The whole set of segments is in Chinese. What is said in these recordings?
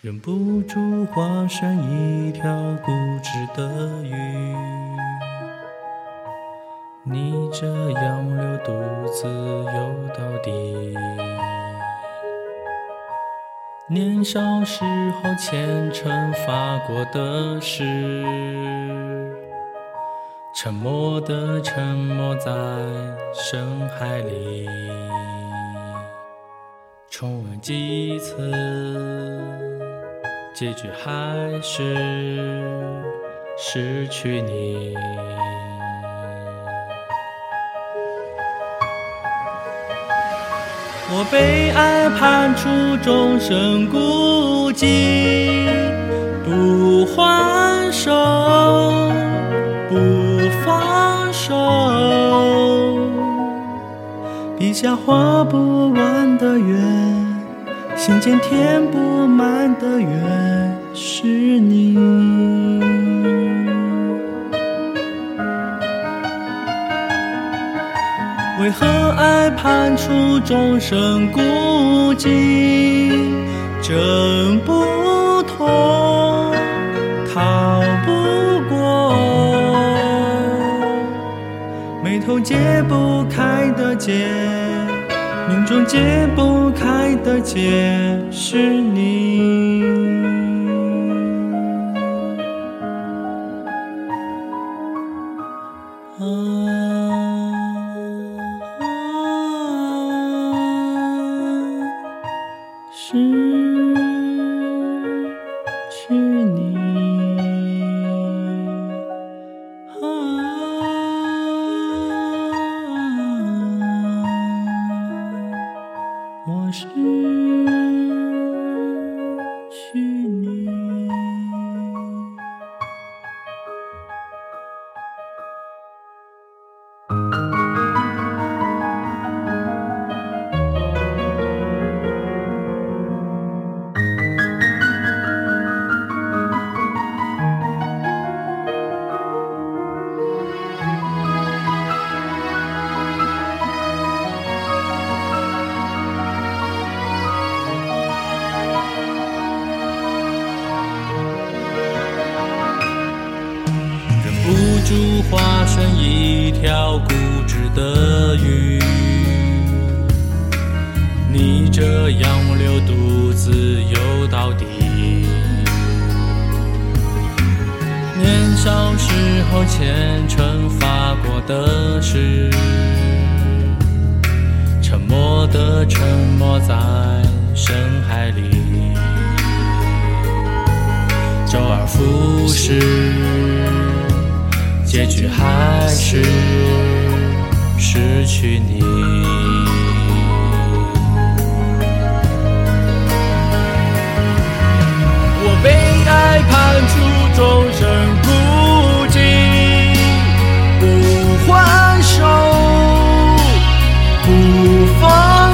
忍不住化身一条固执的鱼，逆着洋流独自游到底。年少时候虔诚发过的誓，沉默的沉没在深海里。重温几次，结局还是失去你。我被爱判处终身孤寂，不还手，不放手。笔下画不完的圆，心间填不满的缘，是你。为何爱判处众生孤寂？挣不脱，逃不过，眉头解不开的结，命中解不开的结，是你。啊，是条固执的鱼，逆着洋流独自游到底。年少时候虔诚发过的誓，沉默的沉没在深海里。周而复始，结局还是失去你。我被爱判处终身孤寂，不还手，不放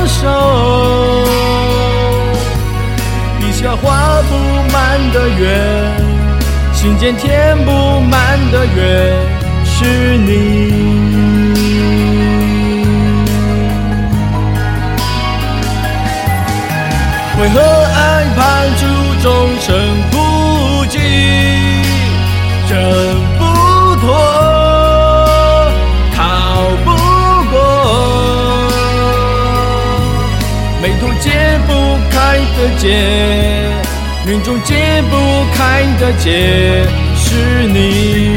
手。笔下画不满的圆，心间填不满的缘，是你。为何爱判处众生孤寂，挣不脱，逃不过，眉头解不开的结，命中解不开的结，是你。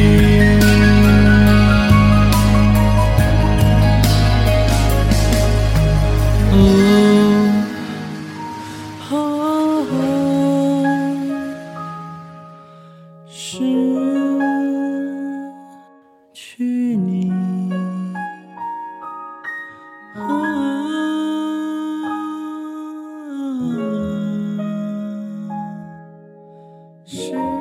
是。